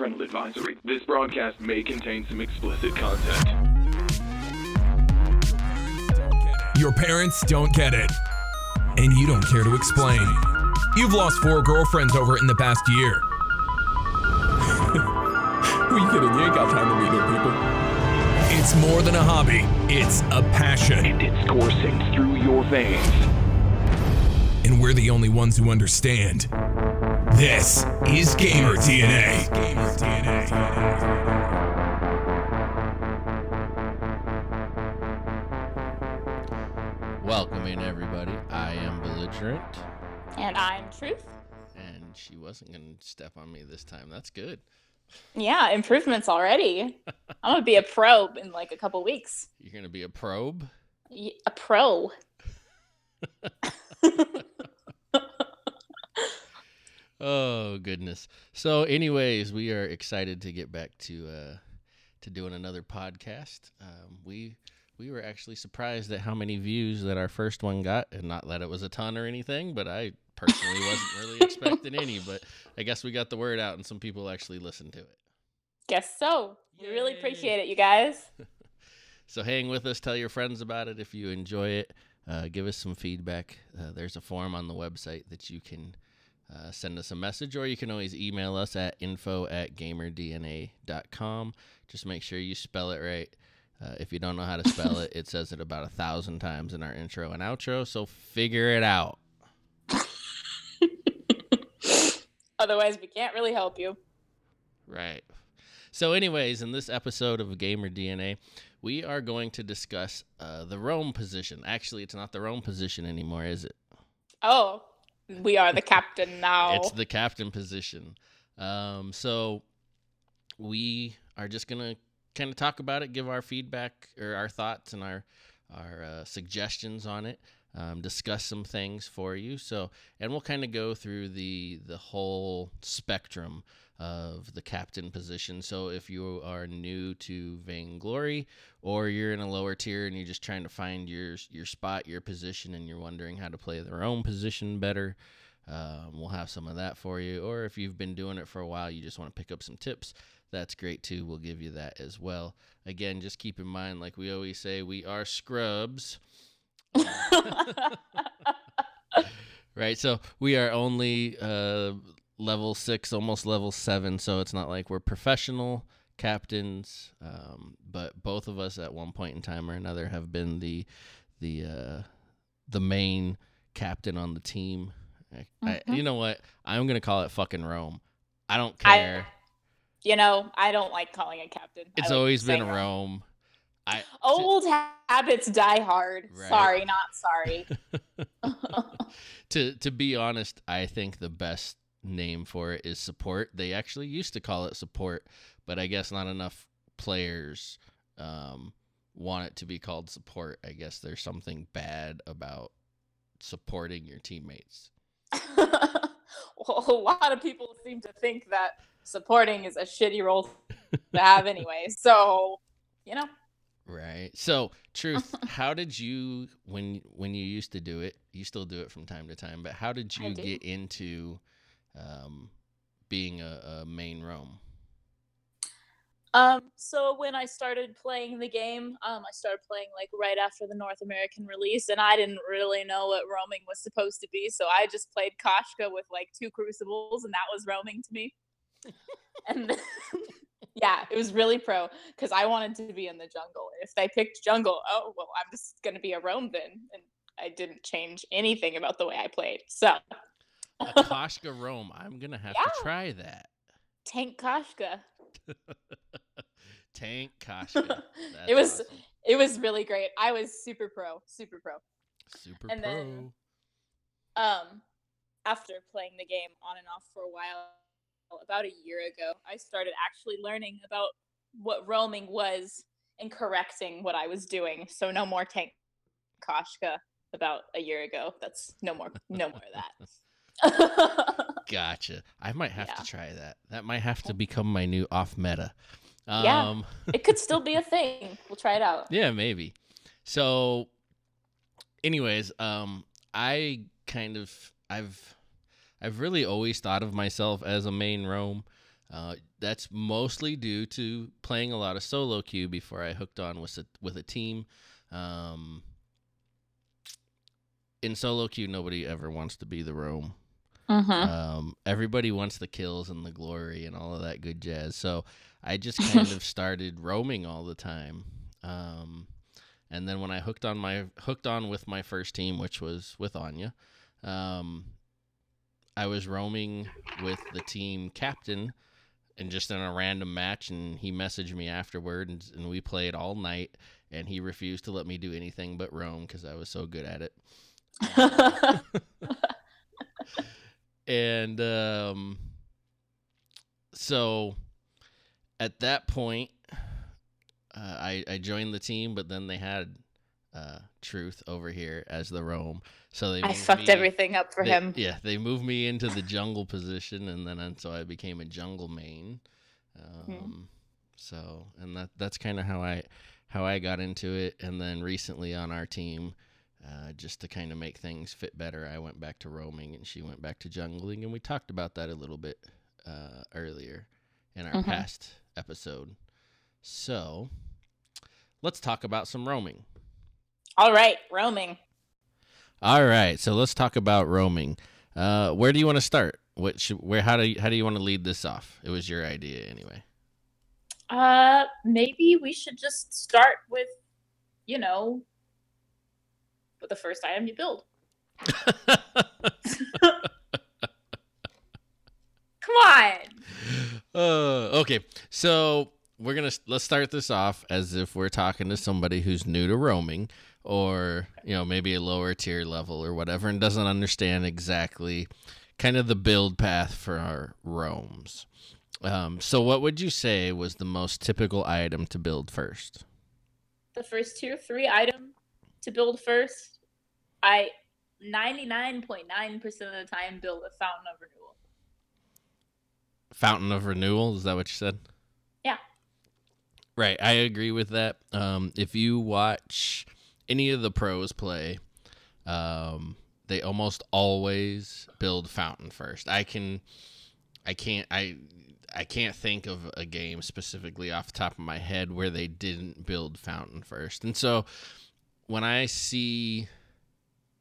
Parental advisory. This broadcast may contain some explicit content. Your parents don't get it, and you don't care to explain. You've lost four girlfriends over it in the past year. Who you kidding? You ain't got time to meet new people. It's more than a hobby, it's a passion. And it's coursing through your veins. And we're the only ones who understand. This is Gamer DNA. Gamer Welcome in, everybody. I am Belligerent, And I'm Truth. and she wasn't going to step on me this time. That's good. Yeah, improvements already. I'm gonna be a probe in like a couple weeks. You're going to be a probe? Y- A pro. Oh, goodness. So, anyways, we are excited to get back to uh, to doing another podcast. Um, we we were actually surprised at how many views that our first one got, and not that it was a ton or anything, but I personally wasn't really expecting any. But I guess we got the word out, and some people actually listened to it. Guess so. We really appreciate it, you guys. So hang with us. Tell your friends about it if you enjoy it. Uh, give us some feedback. Uh, there's a form on the website that you can uh, send us a message, or you can always email us at info at gamerdna.com. Just make sure you spell it right. Uh, if you don't know how to spell it, it says it about a thousand times in our intro and outro, so figure it out. Otherwise, we can't really help you. Right. So, anyways, in this episode of Gamer DNA, we are going to discuss uh, the roam position. Actually, it's not the roam position anymore, is it? Oh, we are the captain now. It's the captain position. Um, so we are just gonna kind of talk about it, give our feedback or our thoughts and our our uh, suggestions on it, um, discuss some things for you. So, and we'll kind of go through the the whole spectrum of the captain position. So, if you are new to Vainglory or you're in a lower tier and you're just trying to find your your spot, your position, and you're wondering how to play their own position better, um, we'll have some of that for you. Or if you've been doing it for a while, you just want to pick up some tips, that's great too. We'll give you that as well. Again, just keep in mind, like we always say, we are scrubs, right? So we are only uh, level six, almost level seven. So it's not like we're professional captains, um, but both of us at one point in time or another have been the the uh, the main captain on the team. I, I, you know what? I'm gonna call it fucking roam. I don't I- care. you know, I don't like calling it captain. It's like always been saying Rome. I Old habits die hard. Right. Sorry, not sorry. to to be honest, I think the best name for it is support. They actually used to call it support, but I guess not enough players um, want it to be called support. I guess there's something bad about supporting your teammates. well, a lot of people seem to think that supporting is a shitty role to have anyway. So, you know, Right. So, truth, how did you when when you used to do it? You still do it from time to time, but how did you get into um, being a, a main roam? Um, so when I started playing the game, um, I started playing like right after the North American release, and I didn't really know what roaming was supposed to be, so I just played Koshka with like two crucibles, and that was roaming to me. and then, yeah, it was really pro because I wanted to be in the jungle. If they picked jungle, oh well, I'm just gonna be a roam then, and I didn't change anything about the way I played. So Koshka roam. I'm gonna have to try that. tank Koshka. Tank Koshka. It was awesome. it was really great. I was super pro, super pro. super and pro. then- um after playing the game on and off for a while about a year ago i started actually learning about what roaming was and correcting what i was doing so no more tank koshka about a year ago that's no more no more of that Gotcha. I might have Yeah. to try that. That might have to become my new off meta. Um, Yeah. it could still be a thing we'll try it out Yeah, maybe. So, anyways, um, I kind of I've I've really always thought of myself as a main roam. Uh, that's mostly due to playing a lot of solo queue before I hooked on with a, with a team. Um, in solo queue, nobody ever wants to be the roam. Mm-hmm. Um, everybody wants the kills and the glory and all of that good jazz. So I just kind of started roaming all the time. Um, and then when I hooked on my hooked on with my first team, which was with Anya, um, I was roaming with the team captain and just in a random match and he messaged me afterward and, and we played all night and he refused to let me do anything but roam because I was so good at it. and um, so at that point, uh, I I joined the team, but then they had uh, Truth over here as the roam, so they I fucked me- everything up for they- him. Yeah, they moved me into the jungle position, and then and so I became a jungle main. Hmm. Um, So, and that that's kind of how I how I got into it. And then recently on our team, uh, just to kind of make things fit better, I went back to roaming, and she went back to jungling, and we talked about that a little bit uh, earlier in our Mhm. past episode. So, let's talk about some roaming. All right, roaming. All right, so let's talk about roaming. Uh, where do you want to start? What should, where how do you, how do you want to lead this off? It was your idea anyway. Uh, maybe we should just start with, you know, with the first item you build. Come on. uh, okay, so we're gonna let's start this off as if we're talking to somebody who's new to roaming, or you know maybe a lower tier level or whatever, and doesn't understand exactly kind of the build path for our roams. Um, so what would you say was the most typical item to build first? The first tier three item to build first, I 99.9% of the time build a fountain of renewal. Fountain of Renewal. Is that what you said? Yeah. Right. I agree with that. Um, if you watch any of the pros play, um, they almost always build Fountain first. I can, I can't, I, I can't think of a game specifically off the top of my head where they didn't build Fountain first. And so, when I see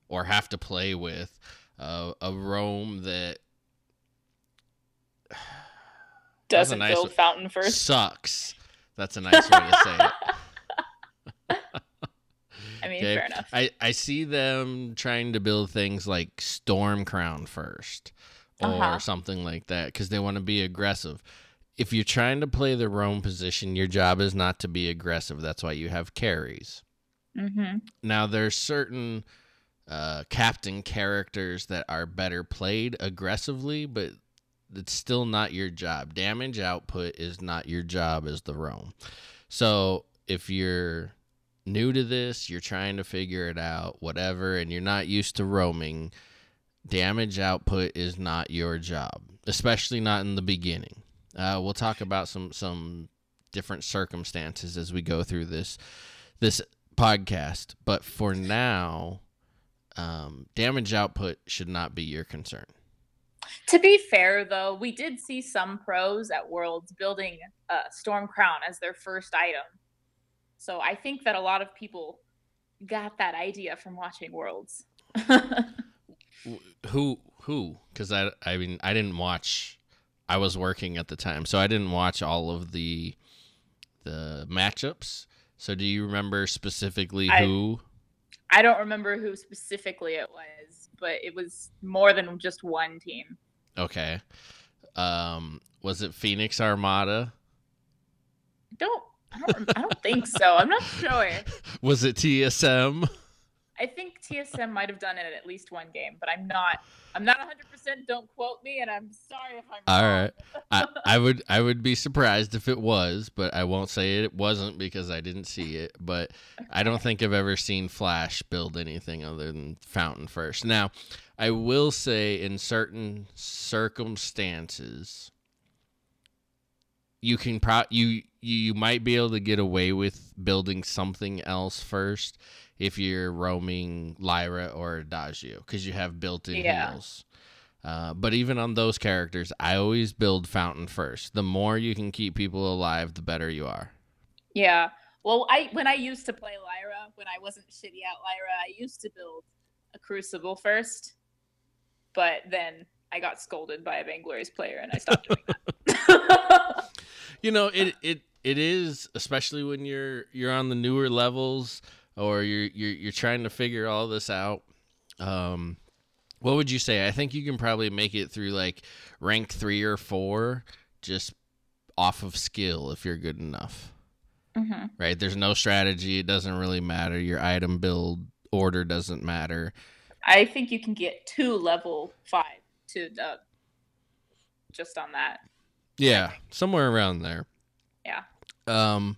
or have to play with uh, a roam that Doesn't nice build fountain first. sucks. That's a nice way to say it. I mean, Okay. fair enough. I, I see them trying to build things like Storm Crown first or Uh-huh. something like that because they want to be aggressive. If you're trying to play the roam position, your job is not to be aggressive. That's why you have carries. Mm-hmm. Now, there's certain uh, captain characters that are better played aggressively, but it's still not your job. Damage output is not your job as the roam. So if you're new to this, you're trying to figure it out, whatever, and you're not used to roaming, damage output is not your job, especially not in the beginning. Uh, we'll talk about some some different circumstances as we go through this this podcast, but for now, um, damage output should not be your concern. To be fair, though, we did see some pros at Worlds building uh, Storm Crown as their first item. So I think that a lot of people got that idea from watching Worlds. Who who? Because I I mean I didn't watch. I was working at the time, so I didn't watch all of the the matchups. So do you remember specifically I- who? I don't remember who specifically it was, but it was more than just one team. Okay. Um, was it Phoenix Armada? Don't I don't I don't think so. I'm not sure. Was it TSM? I think TSM might have done it at least one game, but I'm not. I'm not 100. percent Don't quote me, and I'm sorry if I'm All wrong. right. I, I would I would be surprised if it was, but I won't say it wasn't because I didn't see it. But I don't think I've ever seen Flash build anything other than Fountain first. Now, I will say in certain circumstances, you can pro you you might be able to get away with building something else first if you're roaming Lyra or Adagio because you have built-in Yeah. heals. Uh, but even on those characters, I always build Fountain first. The more you can keep people alive, the better you are. Yeah. Well, I when I used to play Lyra, when I wasn't shitty at Lyra, I used to build a Crucible first, but then I got scolded by a Vainglorious player and I stopped doing that. you know, it it it is especially when you're you're on the newer levels or you're you're you're trying to figure all this out. Um, what would you say? I think you can probably make it through like rank three or four just off of skill if you're good enough. mm-hmm. Right? There's no strategy. It doesn't really matter. Your item build order doesn't matter. I think you can get to level five to uh, just on that. Yeah, somewhere around there. Yeah. Um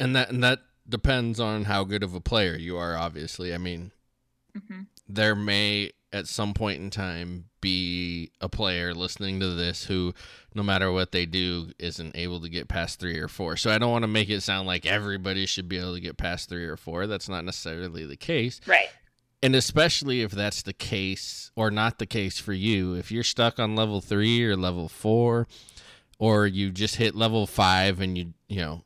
and that and that depends on how good of a player you are obviously. I mean, hmm there may at some point in time be a player listening to this who no matter what they do isn't able to get past 3 or 4. So I don't want to make it sound like everybody should be able to get past 3 or 4. That's not necessarily the case. Right. And especially if that's the case or not the case for you, if you're stuck on level three or level four, or you just hit level five and you, you know,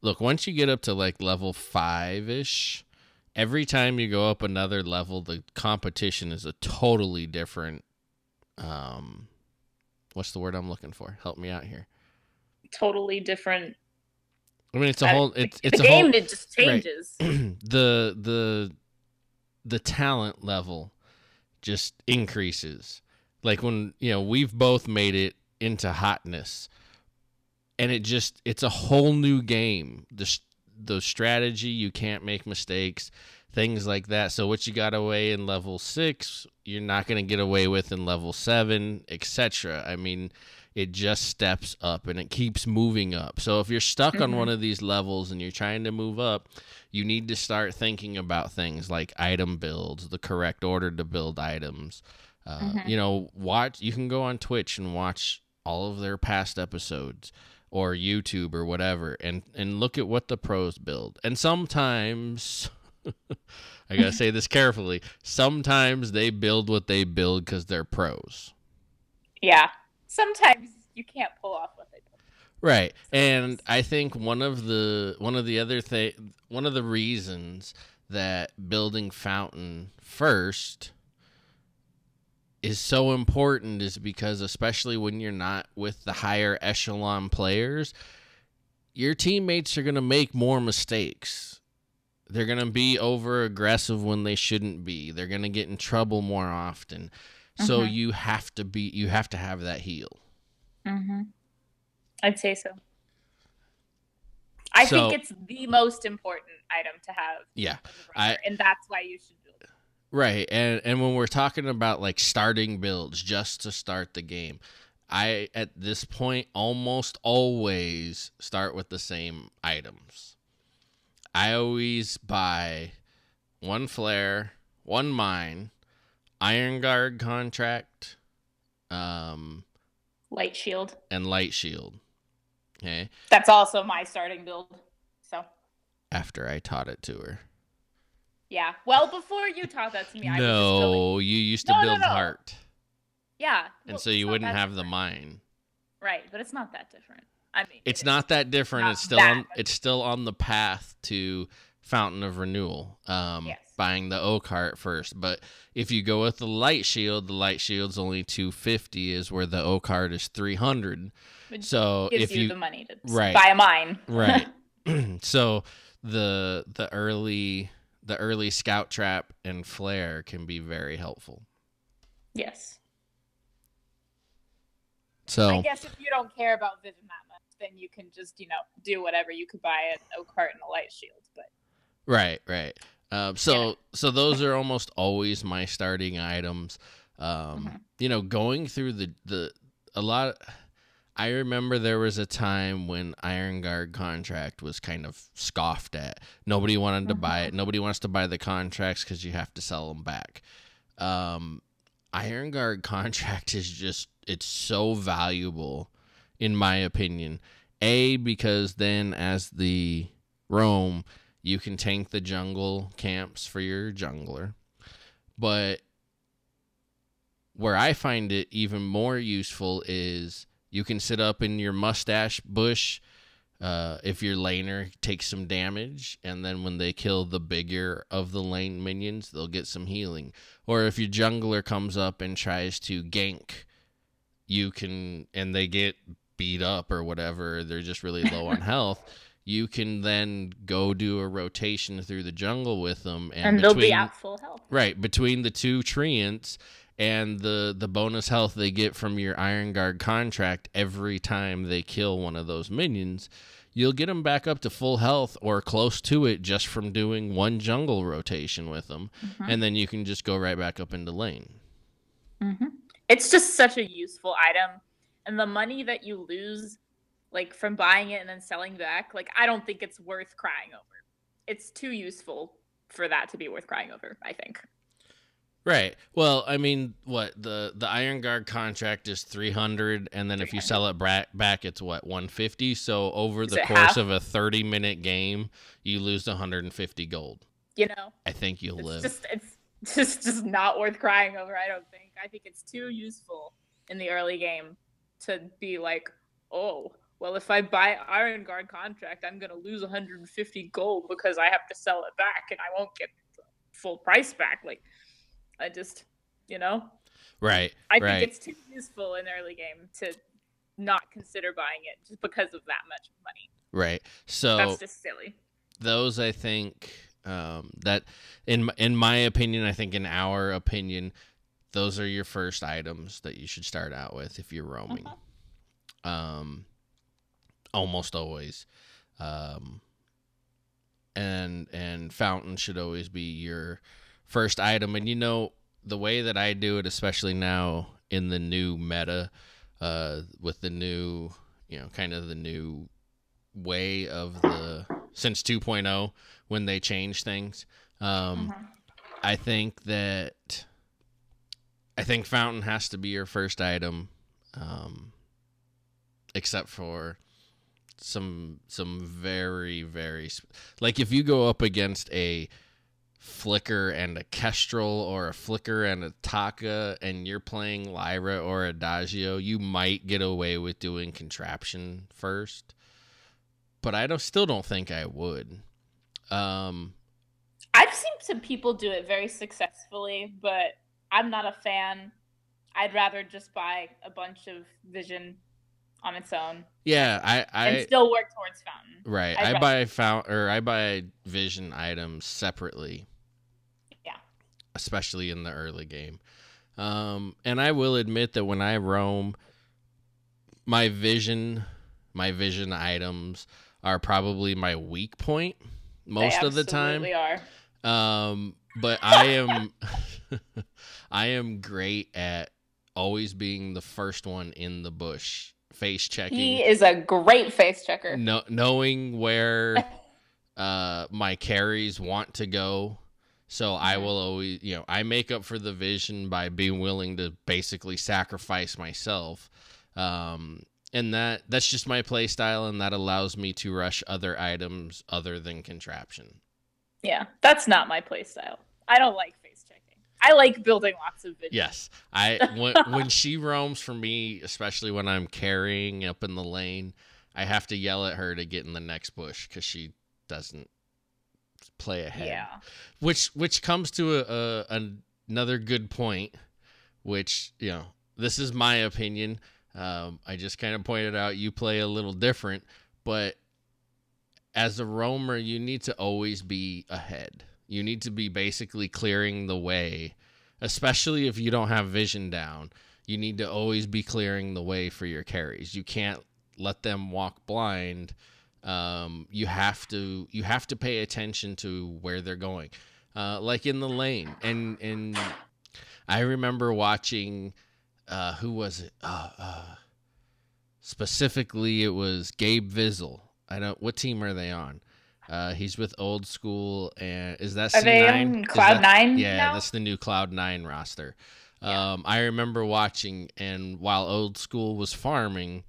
look, once you get up to like level five ish, every time you go up another level, the competition is a totally different. Um, what's the word I'm looking for? Help me out here. Totally different. I mean, it's a whole. the- It's it's the a game. whole. It just changes. the the the talent level just increases. Like when you know we've both made it into hotness and it just it's a whole new game. The the strategy you can't make mistakes things like that. So what you got away in level 6 you're not going to get away with in level 7 etc i mean it just steps up and it keeps moving up so if you're stuck on Mhm. one of these levels and you're trying to move up you need to start thinking about things like item builds, the correct order to build items. Uh, Mhm. You know, watch. You can go on Twitch and watch all of their past episodes, or YouTube or whatever, and and look at what the pros build. And sometimes, I gotta say this carefully. Sometimes they build what they build because they're pros. Yeah. Sometimes you can't pull off what they do. Right. And I think one of the one of the other thing one of the reasons that building fountain first is so important is because especially when you're not with the higher echelon players, your teammates are going to make more mistakes. They're going to be over aggressive when they shouldn't be. They're going to get in trouble more often. So Mhm. you have to be you have to have that heal. Mm-hmm. I'd say so. I So- think it's the most important item to have, Yeah. I- and that's why you should build it. Right. And and when we're talking about like starting builds just to start the game, I at this point almost always start with the same items. I always buy one flare, one mine, iron guard contract, um, Light shield. and light shield. Okay. That's also my starting build. So After I taught it to her. yeah. Well, before you taught that to me, I was just. No, you used to No, no, build no. heart. Yeah. And well, so you wouldn't have the mine. Right, but it's not that different. I mean, it's it not that different. Not it's still that on. It's still on the path to Fountain of Renewal. Um, Yes. Buying the oak heart first, but if you go with the light shield, the light shield's only two fifty, is where the oak heart is three hundred. Which So gives if you, you the money to right. buy a mine. right, so the the early the early scout trap and flare can be very helpful. yes. So I guess if you don't care about vision that much, then you can just, you know, do whatever. You could buy an oak heart and a light shield, but Right, right. Um, so so those are almost always my starting items. Um, Mhm. You know, going through the the a lot. I remember there was a time when Iron Guard contract was kind of scoffed at. Nobody wanted to buy it. Nobody wants to buy the contracts because you have to sell them back. Um, Iron Guard contract is just it's so valuable, in my opinion. A because then as the roam, you can tank the jungle camps for your jungler. But where I find it even more useful is you can sit up in your mustache bush uh, if your laner takes some damage, and then when they kill the bigger of the lane minions, they'll get some healing. Or if your jungler comes up and tries to gank, you can, and they get beat up or whatever, they're just really low on health. You can then go do a rotation through the jungle with them, and, And they'll be at full health. Right, between the two treants and the the bonus health they get from your Iron Guard contract every time they kill one of those minions, you'll get them back up to full health or close to it just from doing one jungle rotation with them, and then you can just go right back up into lane. mm-hmm. It's just such a useful item, and the money that you lose, like from buying it and then selling back, like I don't think it's worth crying over. It's too useful for that to be worth crying over. I think. Right. Well, I mean, what the the Iron Guard contract is three hundred, and then if you sell it bra- back, it's what one fifty. So over Is the course half? of a thirty minute game, you lose one hundred and fifty gold. You know, I think you'll it's live. just it's just just not worth crying over. I don't think. I think it's too useful in the early game to be like, oh, well, if I buy Iron Guard contract, I'm gonna lose 150 gold because I have to sell it back and I won't get full price back. Like, I just, you know, Right. I right. think it's too useful in early game to not consider buying it just because of that much money. Right. So That's just silly. those I think um, that in in my opinion, I think in our opinion, those are your first items that you should start out with if you're roaming. Um, almost always. Um, and and fountain should always be your first item. And you know the way that I do it, especially now in the new meta, uh, with the new you know kind of the new way of the since 2.0 when they change things. Um, I think that I think fountain has to be your first item, um, except for some some very very like if you go up against a flicker and a kestrel or a flicker and a taka and you're playing lyra or adagio you might get away with doing contraption first but i don't still don't think i would um I've seen some people do it very successfully, but I'm not a fan. I'd rather just buy a bunch of Vision on its own yeah i and i still work towards Fountain. right I'd i buy found or i buy vision items separately Yeah. especially in the early game. Um, and I will admit that when I roam, my vision, my vision items are probably my weak point most of the time. They are. Um, but I am, I am great at always being the first one in the bush, face checking He is a great face checker. no, knowing where uh, my carries want to go. So I will always, you know, I make up for the vision by being willing to basically sacrifice myself. Um, and that that's just my play style and that allows me to rush other items other than contraption. Yeah, that's not my playstyle. I don't like. I like building lots of Vision. Yes. I when when she roams for me, especially when I'm carrying up in the lane, I have to yell at her to get in the next bush cuz she doesn't play ahead. Yeah. which which comes to a, a another good point which you know this is my opinion um, i just kind of pointed out you play a little different but as a roamer you need to always be ahead you need to be basically clearing the way especially if you don't have vision down you need to always be clearing the way for your carries. You can't let them walk blind. Um, you have to you have to pay attention to where they're going. Uh, like in the lane and and i remember watching uh, who was it? Uh, uh, specifically it was gabe vizel i don't what team are they on uh, he's with old school and is that Are they on Cloud that- Nine yeah now? that's the new cloud nine roster Yeah. um, i remember watching and while old school was farming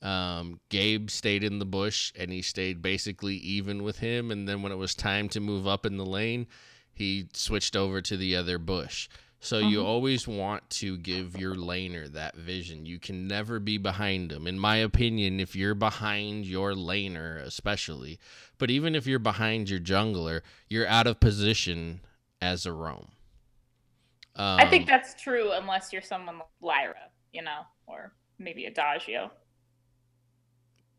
um, Gabe stayed in the bush and he stayed basically even with him. And then when it was time to move up in the lane, he switched over to the other bush. So you always want to give your laner that vision. You can never be behind them. In my opinion, if you're behind your laner, especially, but even if you're behind your jungler, you're out of position as a roam. Um, I think that's true unless you're someone like Lyra, you know, or maybe Adagio.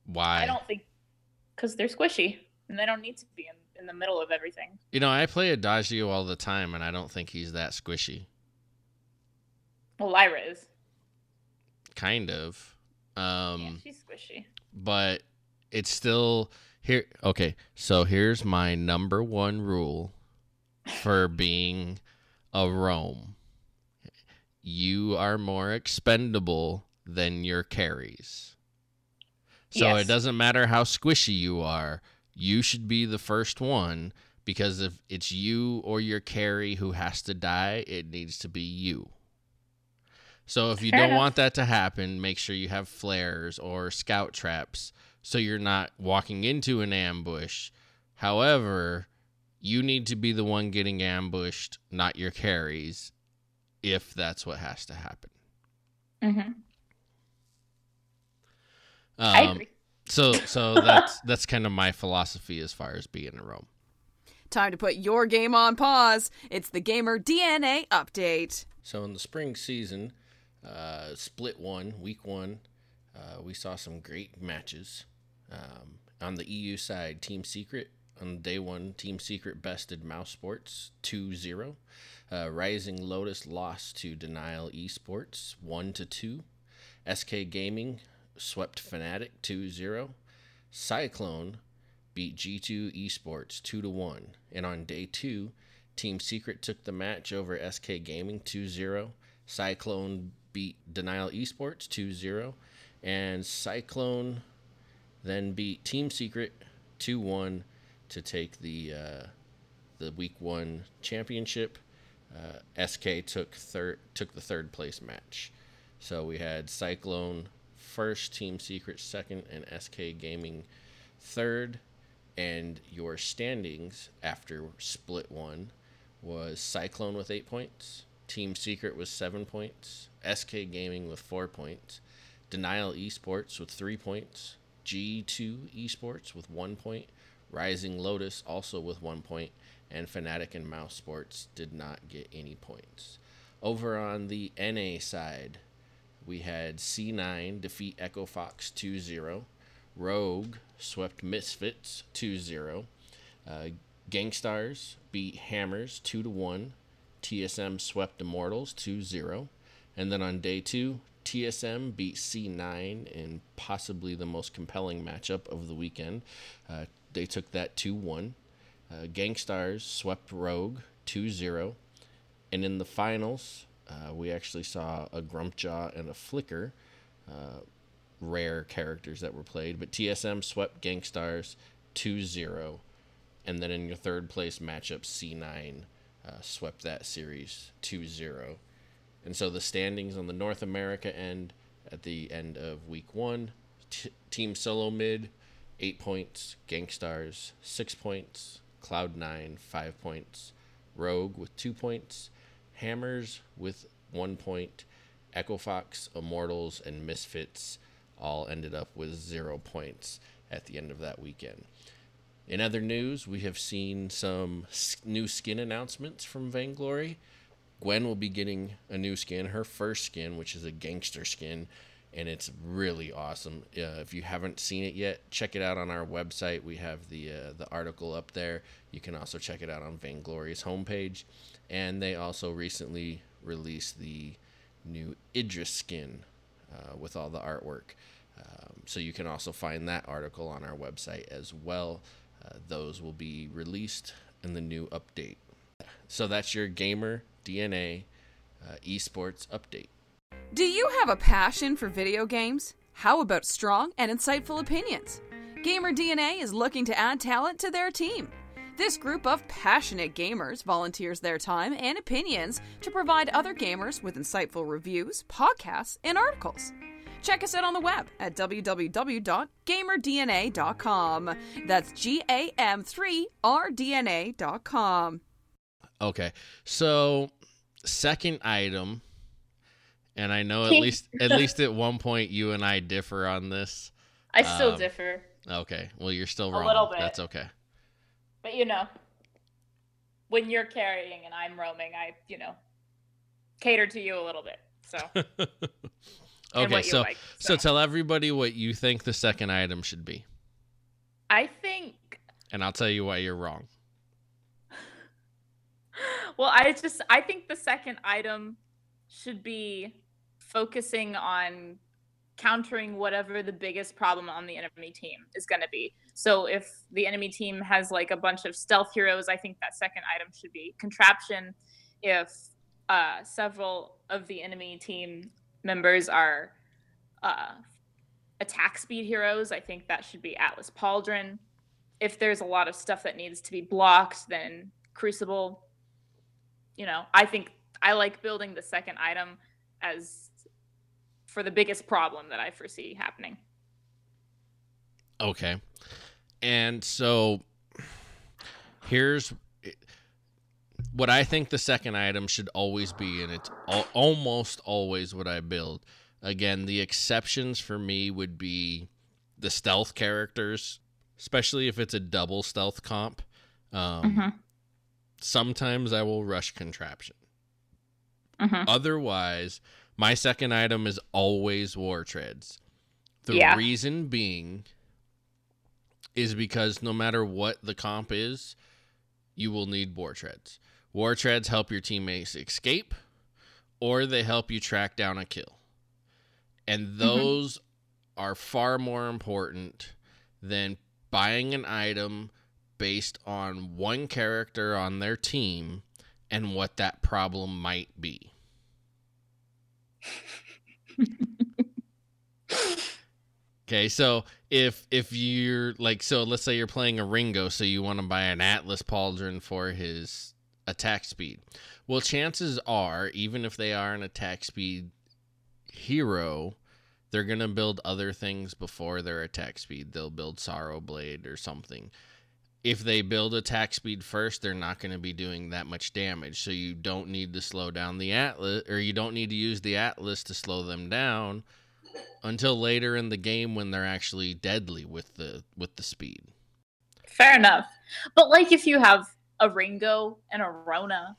why I don't think because they're squishy and they don't need to be in, in the middle of everything. You know, I play Adagio all the time, and I don't think he's that squishy. Well, Lyra is. Kind of. Um, yeah, she's squishy. but it's still here. Okay, so here's my number one rule for being a roam. You are more expendable than your carries. So Yes. it doesn't matter how squishy you are, you should be the first one because if it's you or your carry who has to die, it needs to be you. So if you Fair don't enough. want that to happen, make sure you have flares or scout traps so you're not walking into an ambush. However, you need to be the one getting ambushed, not your carries, if that's what has to happen. hmm I Um, agree. So so that's that's kind of my philosophy as far as being a roam. Time to put your game on pause. It's the Gamer DNA update. So in the spring season, uh, split one, week one, uh, we saw some great matches. Um, on the EU side, Team Secret on day one, Team Secret bested Mouse Sports 2-0. Uh, Rising Lotus lost to Denial Esports 1 to 2. SK Gaming swept Fnatic 2-0. Cyclone beat G2 Esports 2 to 1. And on day 2, Team Secret took the match over SK Gaming 2-0. Cyclone beat Denial Esports 2-0 and Cyclone then beat Team Secret 2-1 to take the uh, the week 1 championship. Uh, SK took third took the third place match. So we had Cyclone first, Team Secret second, and SK Gaming third. And your standings after split one was Cyclone with eight points, Team Secret with seven points, SK Gaming with four points, Denial Esports with three points, G2 Esports with one point, Rising Lotus also with one point, and Fnatic and Mouse Sports did not get any points. Over on the NA side, we had C9 defeat Echo Fox 2 0. Rogue swept Misfits 2 0. Uh, GankStars beat Hammers 2 1. TSM swept Immortals 2 0. And then on day two, TSM beat C9 in possibly the most compelling matchup of the weekend. Uh, they took that 2 1. Uh, GankStars swept Rogue 2 0. And in the finals, uh, we actually saw a Grumpjaw and a Flicker, uh, rare characters that were played. But TSM swept GankStars 2 0. And then in your third place matchup, C9 uh, swept that series 2 0. And so the standings on the North America end at the end of week one t- Team Solo Mid, 8 points. GankStars, 6 points. Cloud9, 5 points. Rogue with 2 points. Hammers with 1 point. Echo Fox, Immortals, and Misfits all ended up with 0 points at the end of that weekend. In other news, we have seen some new skin announcements from Vainglory. Gwen will be getting a new skin, her first skin, which is a gangster skin, and it's really awesome. Uh, if you haven't seen it yet, check it out on our website. We have the uh, the article up there. You can also check it out on Vainglory's homepage, and they also recently released the new Idris skin uh, with all the artwork. Um, so you can also find that article on our website as well. Uh, those will be released in the new update. So that's your gamer DNA uh, esports update. Do you have a passion for video games? How about strong and insightful opinions? Gamer DNA is looking to add talent to their team. This group of passionate gamers volunteers their time and opinions to provide other gamers with insightful reviews, podcasts, and articles. Check us out on the web at www.gamerdna.com. That's G A M 3 RDNA.com. Okay, so second item, and I know at least at least at one point you and I differ on this. I still Um, differ, Okay, well you're still wrong. A little bit. That's okay. but you know, when you're carrying and I'm roaming, I you know cater to you a little bit. So okay, what you so so tell everybody what you think the second item should be, I think and I'll tell you why you're wrong. well, I just I think the second item should be focusing on countering whatever the biggest problem on the enemy team is going to be. So if the enemy team has like a bunch of stealth heroes, I think that second item should be contraption. If uh, several of the enemy team members are uh, attack speed heroes, I think that should be Atlas Pauldron. If there's a lot of stuff that needs to be blocked, then Crucible. You know, I think I like building the second item as for the biggest problem that I foresee happening. Okay. And so here's what I think the second item should always be, and it's al- almost always what I build. Again, the exceptions for me would be the stealth characters, especially if it's a double stealth comp. Um, Mhm. Sometimes I will rush contraption. Mhm. Otherwise, my second item is always war treads. The Yeah. reason being is because no matter what the comp is, you will need war treads. War treads help your teammates escape, or they help you track down a kill. And those are far more important than buying an item based on one character on their team and what that problem might be. Okay, so if if you're like so let's say you're playing a Ringo, so you want to buy an Atlas Pauldron for his attack speed. Well, chances are, even if they are an attack speed hero, they're gonna build other things before their attack speed. They'll build Sorrow Blade or something. If they build attack speed first, they're not going to be doing that much damage. So you don't need to slow down the Atlas, or you don't need to use the Atlas to slow them down until later in the game when they're actually deadly with the with the speed. Fair enough. But like if you have a Ringo and a Rona,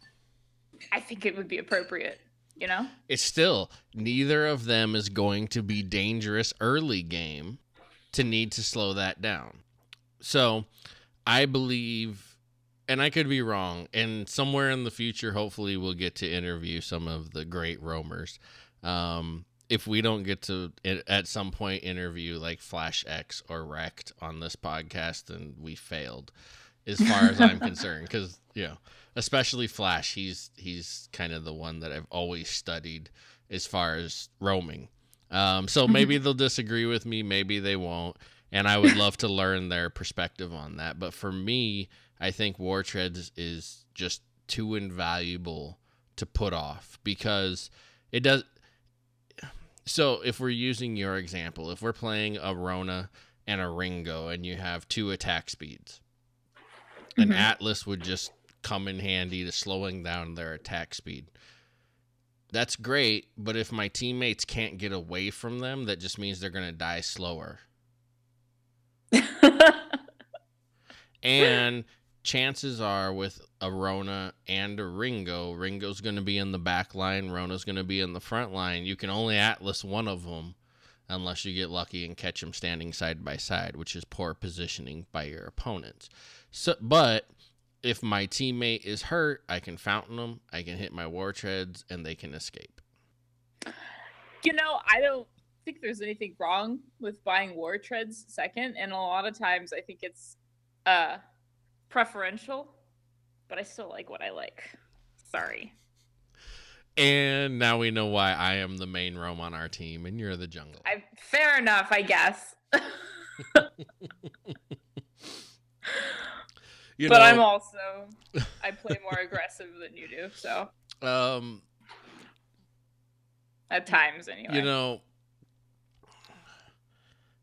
I think it would be appropriate, you know? It's still neither of them is going to be dangerous early game to need to slow that down. So, I believe and I could be wrong and somewhere in the future hopefully we'll get to interview some of the great roamers. Um if we don't get to at some point interview like Flash X or Wrecked on this podcast, then we failed, as far as I'm concerned. Because you know, especially Flash, he's he's kind of the one that I've always studied as far as roaming. Um, so maybe they'll disagree with me, maybe they won't, and I would love to learn their perspective on that. But for me, I think War Treads is just too invaluable to put off because it does so if we're using your example, if we're playing a Rona and a Ringo and you have two attack speeds, an Mhm. Atlas would just come in handy to slowing down their attack speed. That's great, but if my teammates can't get away from them, that just means they're going to die slower. And chances are with a Rona and a Ringo, Ringo's going to be in the back line, Rona's going to be in the front line. You can only Atlas one of them unless you get lucky and catch them standing side by side, which is poor positioning by your opponents. So, but if my teammate is hurt, I can fountain them, I can hit my war treads, and they can escape. you know, I don't think there's anything wrong with buying war treads second, and a lot of times I think it's uh preferential, but I still like what I like. Sorry. And now we know why I am the main roam on our team and you're the jungle. I fair enough, I guess. You but know, I'm also I play more aggressive than you do, so um, at times anyway. you know,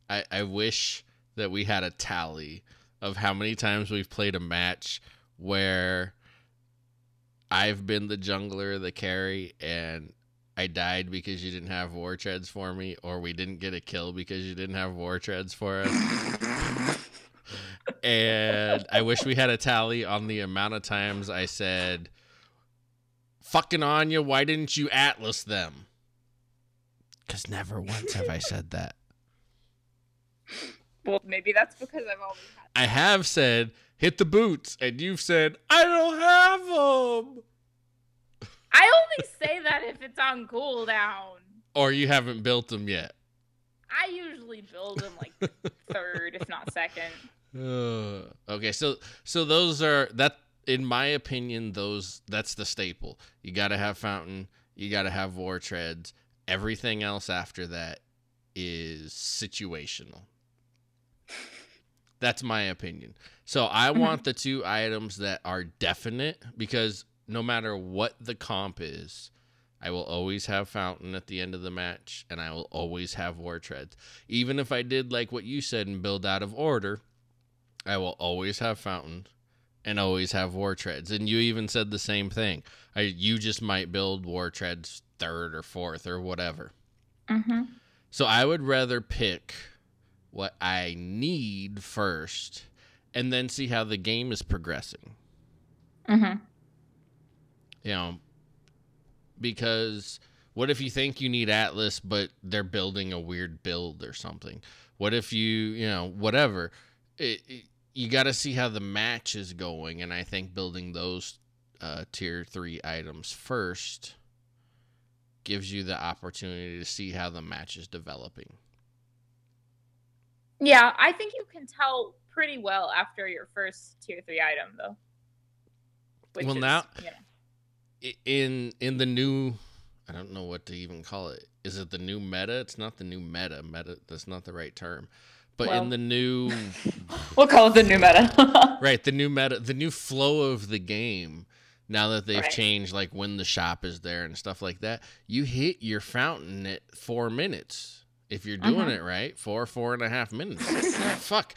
I I wish that we had a tally of how many times we've played a match where I've been the jungler, the carry, and I died because you didn't have war treads for me, or we didn't get a kill because you didn't have war treads for us. and I wish we had a tally on the amount of times I said, fucking Anya, why didn't you Atlas them? Because never once have I said that. Well, maybe that's because I've always had. I have said, hit the boots, and you've said, I don't have them. I only say that if it's on cooldown. Or you haven't built them yet. I usually build them like third, if not second. Uh, okay, so so those are that in my opinion those that's the staple. You got to have fountain, you got to have war treads. Everything else after that is situational. That's my opinion. So I want the two items that are definite because no matter what the comp is, I will always have fountain at the end of the match and I will always have war treads. Even if I did like what you said and build out of order, I will always have fountain and always have war treads. And you even said the same thing. I you just might build war treads third or fourth or whatever. Mm-hmm. So I would rather pick what I need first and then see how the game is progressing. Mm-hmm. You know, because what if you think you need Atlas, but they're building a weird build or something? What if you, you know, whatever? It, it, you got to see how the match is going, and I think building those uh, tier three items first gives you the opportunity to see how the match is developing. Yeah, I think you can tell pretty well after your first tier three item, though. Well, is, now- you know, In in the new, I don't know what to even call it. Is it the new meta? It's not the new meta. Meta. That's not the right term. But Well- in the new we'll call it the new meta. right the new meta the new flow of the game now that they've Right. changed like when the shop is there and stuff like that you hit your fountain at four minutes if you're doing Mhm. it right four four and a half minutes fuck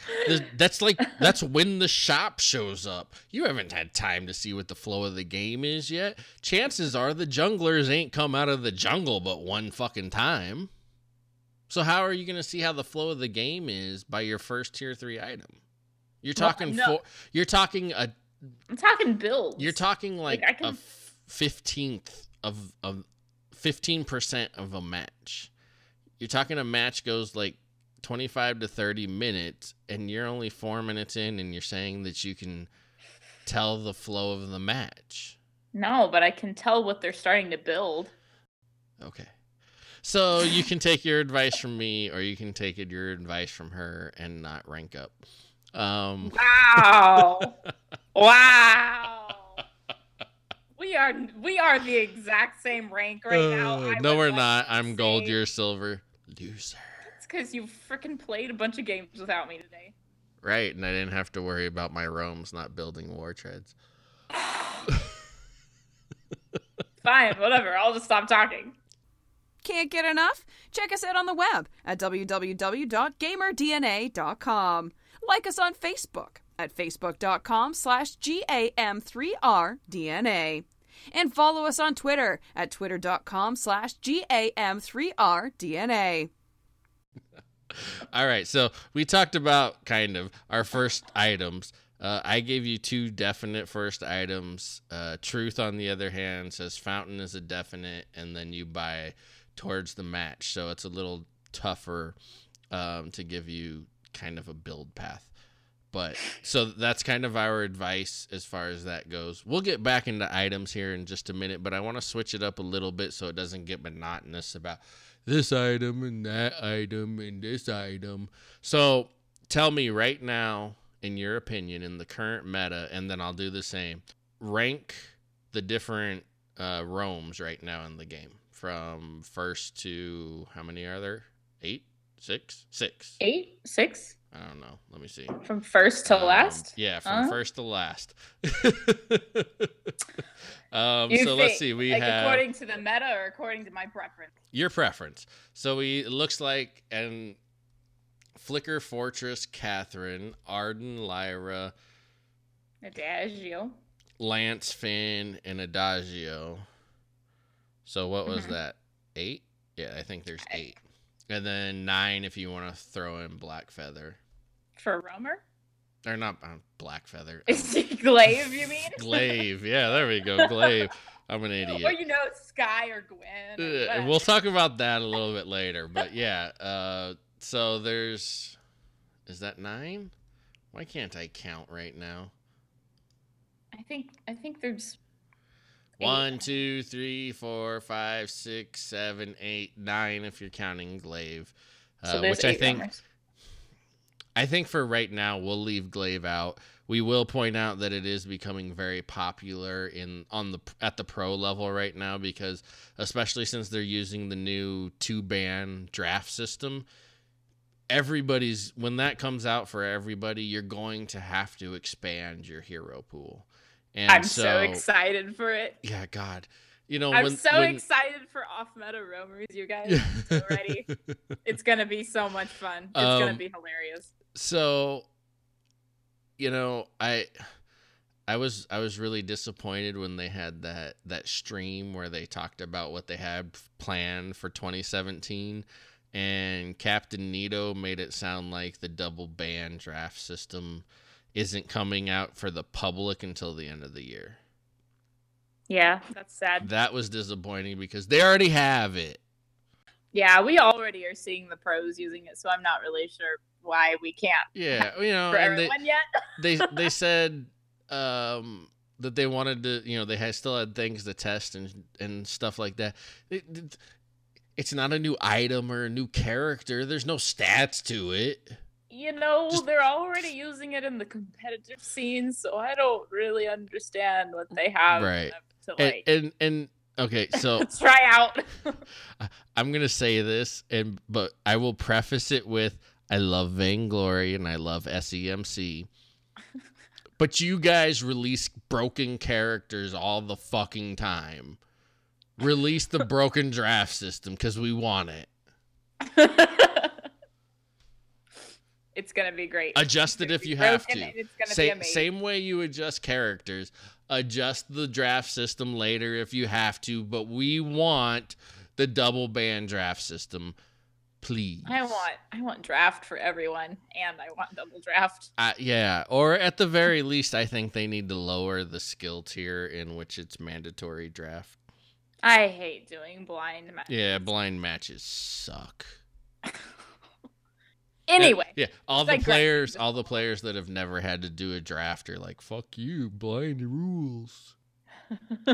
that's like that's when the shop shows up you haven't had time to see what the flow of the game is yet chances are the junglers ain't come out of the jungle but one fucking time so how are you going to see how the flow of the game is by your first tier 3 item you're Well, talking no. four, you're talking a I'm talking builds. you're talking like, Like, I a can- fifteenth of of fifteen percent of a match. You're talking a match goes like twenty five to thirty minutes, and you're only four minutes in, and you're saying that you can tell the flow of the match. No, but I can tell what they're starting to build. Okay. So you can take your advice from me, or you can take it your advice from her and not rank up. Um, Wow. wow. We are we are the exact same rank right now. uh, I no, we're like not. I'm gold. You're silver. Loser. It's because you freaking played a bunch of games without me today. Right, and I didn't have to worry about my roams not building war treads. Fine, whatever. I'll just stop talking. Can't get enough? Check us out on the web at www.gamerdna.com. Like us on Facebook at facebook.com slash GAM3RDNA. And follow us on Twitter at twitter.com slash GAM3RDNA. All right, so we talked about kind of our first items. Uh, I gave you two definite first items. Uh, Truth, on the other hand, says Fountain is a definite, and then you buy towards the match. So it's a little tougher um, to give you kind of a build path. But so that's kind of our advice as far as that goes. We'll get back into items here in just a minute, but I want to switch it up a little bit so it doesn't get monotonous about this item and that item and this item. So tell me right now, in your opinion, in the current meta, and then I'll do the same. Rank the different uh, roams right now in the game from first to how many are there? Eight, six, six. Eight, six, I don't know. Let me see. from first to Um, last. Yeah, from Huh? first to last. um, so let's see. We like have according to the meta or according to my preference. your preference. So we it looks like and Flicker Fortress, Catherine, Ardan, Lyra, Adagio. Lance, Phinn, and Adagio. So what was Mhm. that? Eight? Yeah, I think there's eight. And then nine if you want to throw in Blackfeather. For roamer? They're not uh, Blackfeather. Glaive, you mean? Glaive. Yeah, there we go. Glaive. I'm an or idiot. you know, Skye or Gwen. or Uh, we'll talk about that a little bit later. But yeah, uh, so there's. Is that nine? Why can't I count right now? I think I think there's eight. One, two, three, four, five, six, seven, eight, nine. If you're counting Glaive, uh, there's which I think roamers. I think for right now we'll leave Glaive out. We will point out that it is becoming very popular in on the at the pro level right now because especially since they're using the new two ban draft system. Everybody's when that comes out for everybody, you're going to have to expand your hero pool. And I'm so, excited for it. Yeah, God. You know, I'm when, so when- excited for off meta roamers, you guys. I'm ready. It's gonna be so much fun. It's gonna Um, be hilarious. So you know i i was i was really disappointed when they had that that stream where they talked about what they had planned for 2017 and captain nito made it sound like the double ban draft system isn't coming out for the public until the end of the year Yeah, that's sad. that was disappointing because they already have it Yeah, we already are seeing the pros using it, so I'm not really sure why we can't yeah you know for and they, everyone yet. they they said um that they wanted to you know they had still had things to test and and stuff like that it, it- it's not a new item or a new character there's no stats to it you know, Just- they're already using it in the competitive scene, so I don't really understand what they have Right. to and like and, and okay so let's try out. i'm gonna say this and but i will preface it with i love vainglory and i love semc but you guys release broken characters all the fucking time. Release the broken draft system because we want it. It's gonna be great. adjust it if you have to. and It's gonna be same way you adjust characters adjust the draft system later if you have to but we want the double ban draft system please I want I want draft for everyone, and I want double draft. Uh, yeah, or at the very least, I think they need to lower the skill tier in which it's mandatory draft. I hate doing blind matches. Yeah, blind matches suck. Anyway, yeah, all the like players, all the players that have never had to do a draft are like, "Fuck you, blind rules."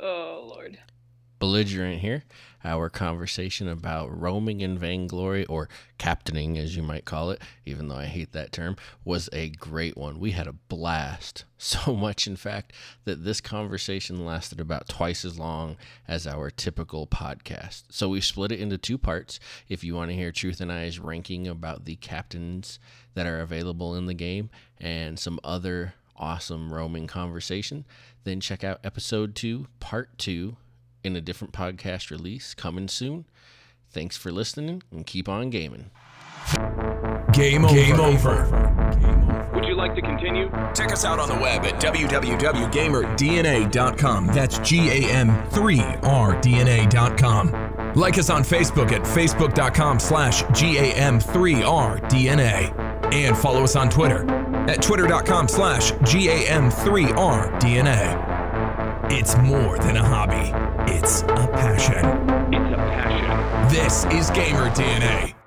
oh lord. Belligerent here. Our conversation about roaming in vainglory, or captaining as you might call it, even though I hate that term, was a great one. We had a blast. So much, in fact, that this conversation lasted about twice as long as our typical podcast. So we split it into two parts. If you want to hear Truth and I's ranking about the captains that are available in the game and some other awesome roaming conversation, then check out episode two, part two, in a different podcast release coming soon. Thanks for listening and keep on gaming. Game over. Game over. Would you like to continue? Check us out on the web at www.gamerdna.com. That's G A M 3RDNA.com. Like us on Facebook at facebook.com slash GAM3RDNA. And follow us on Twitter at twitter.com slash GAM3RDNA. It's more than a hobby, it's a passion. It's a passion. This is Gamer DNA.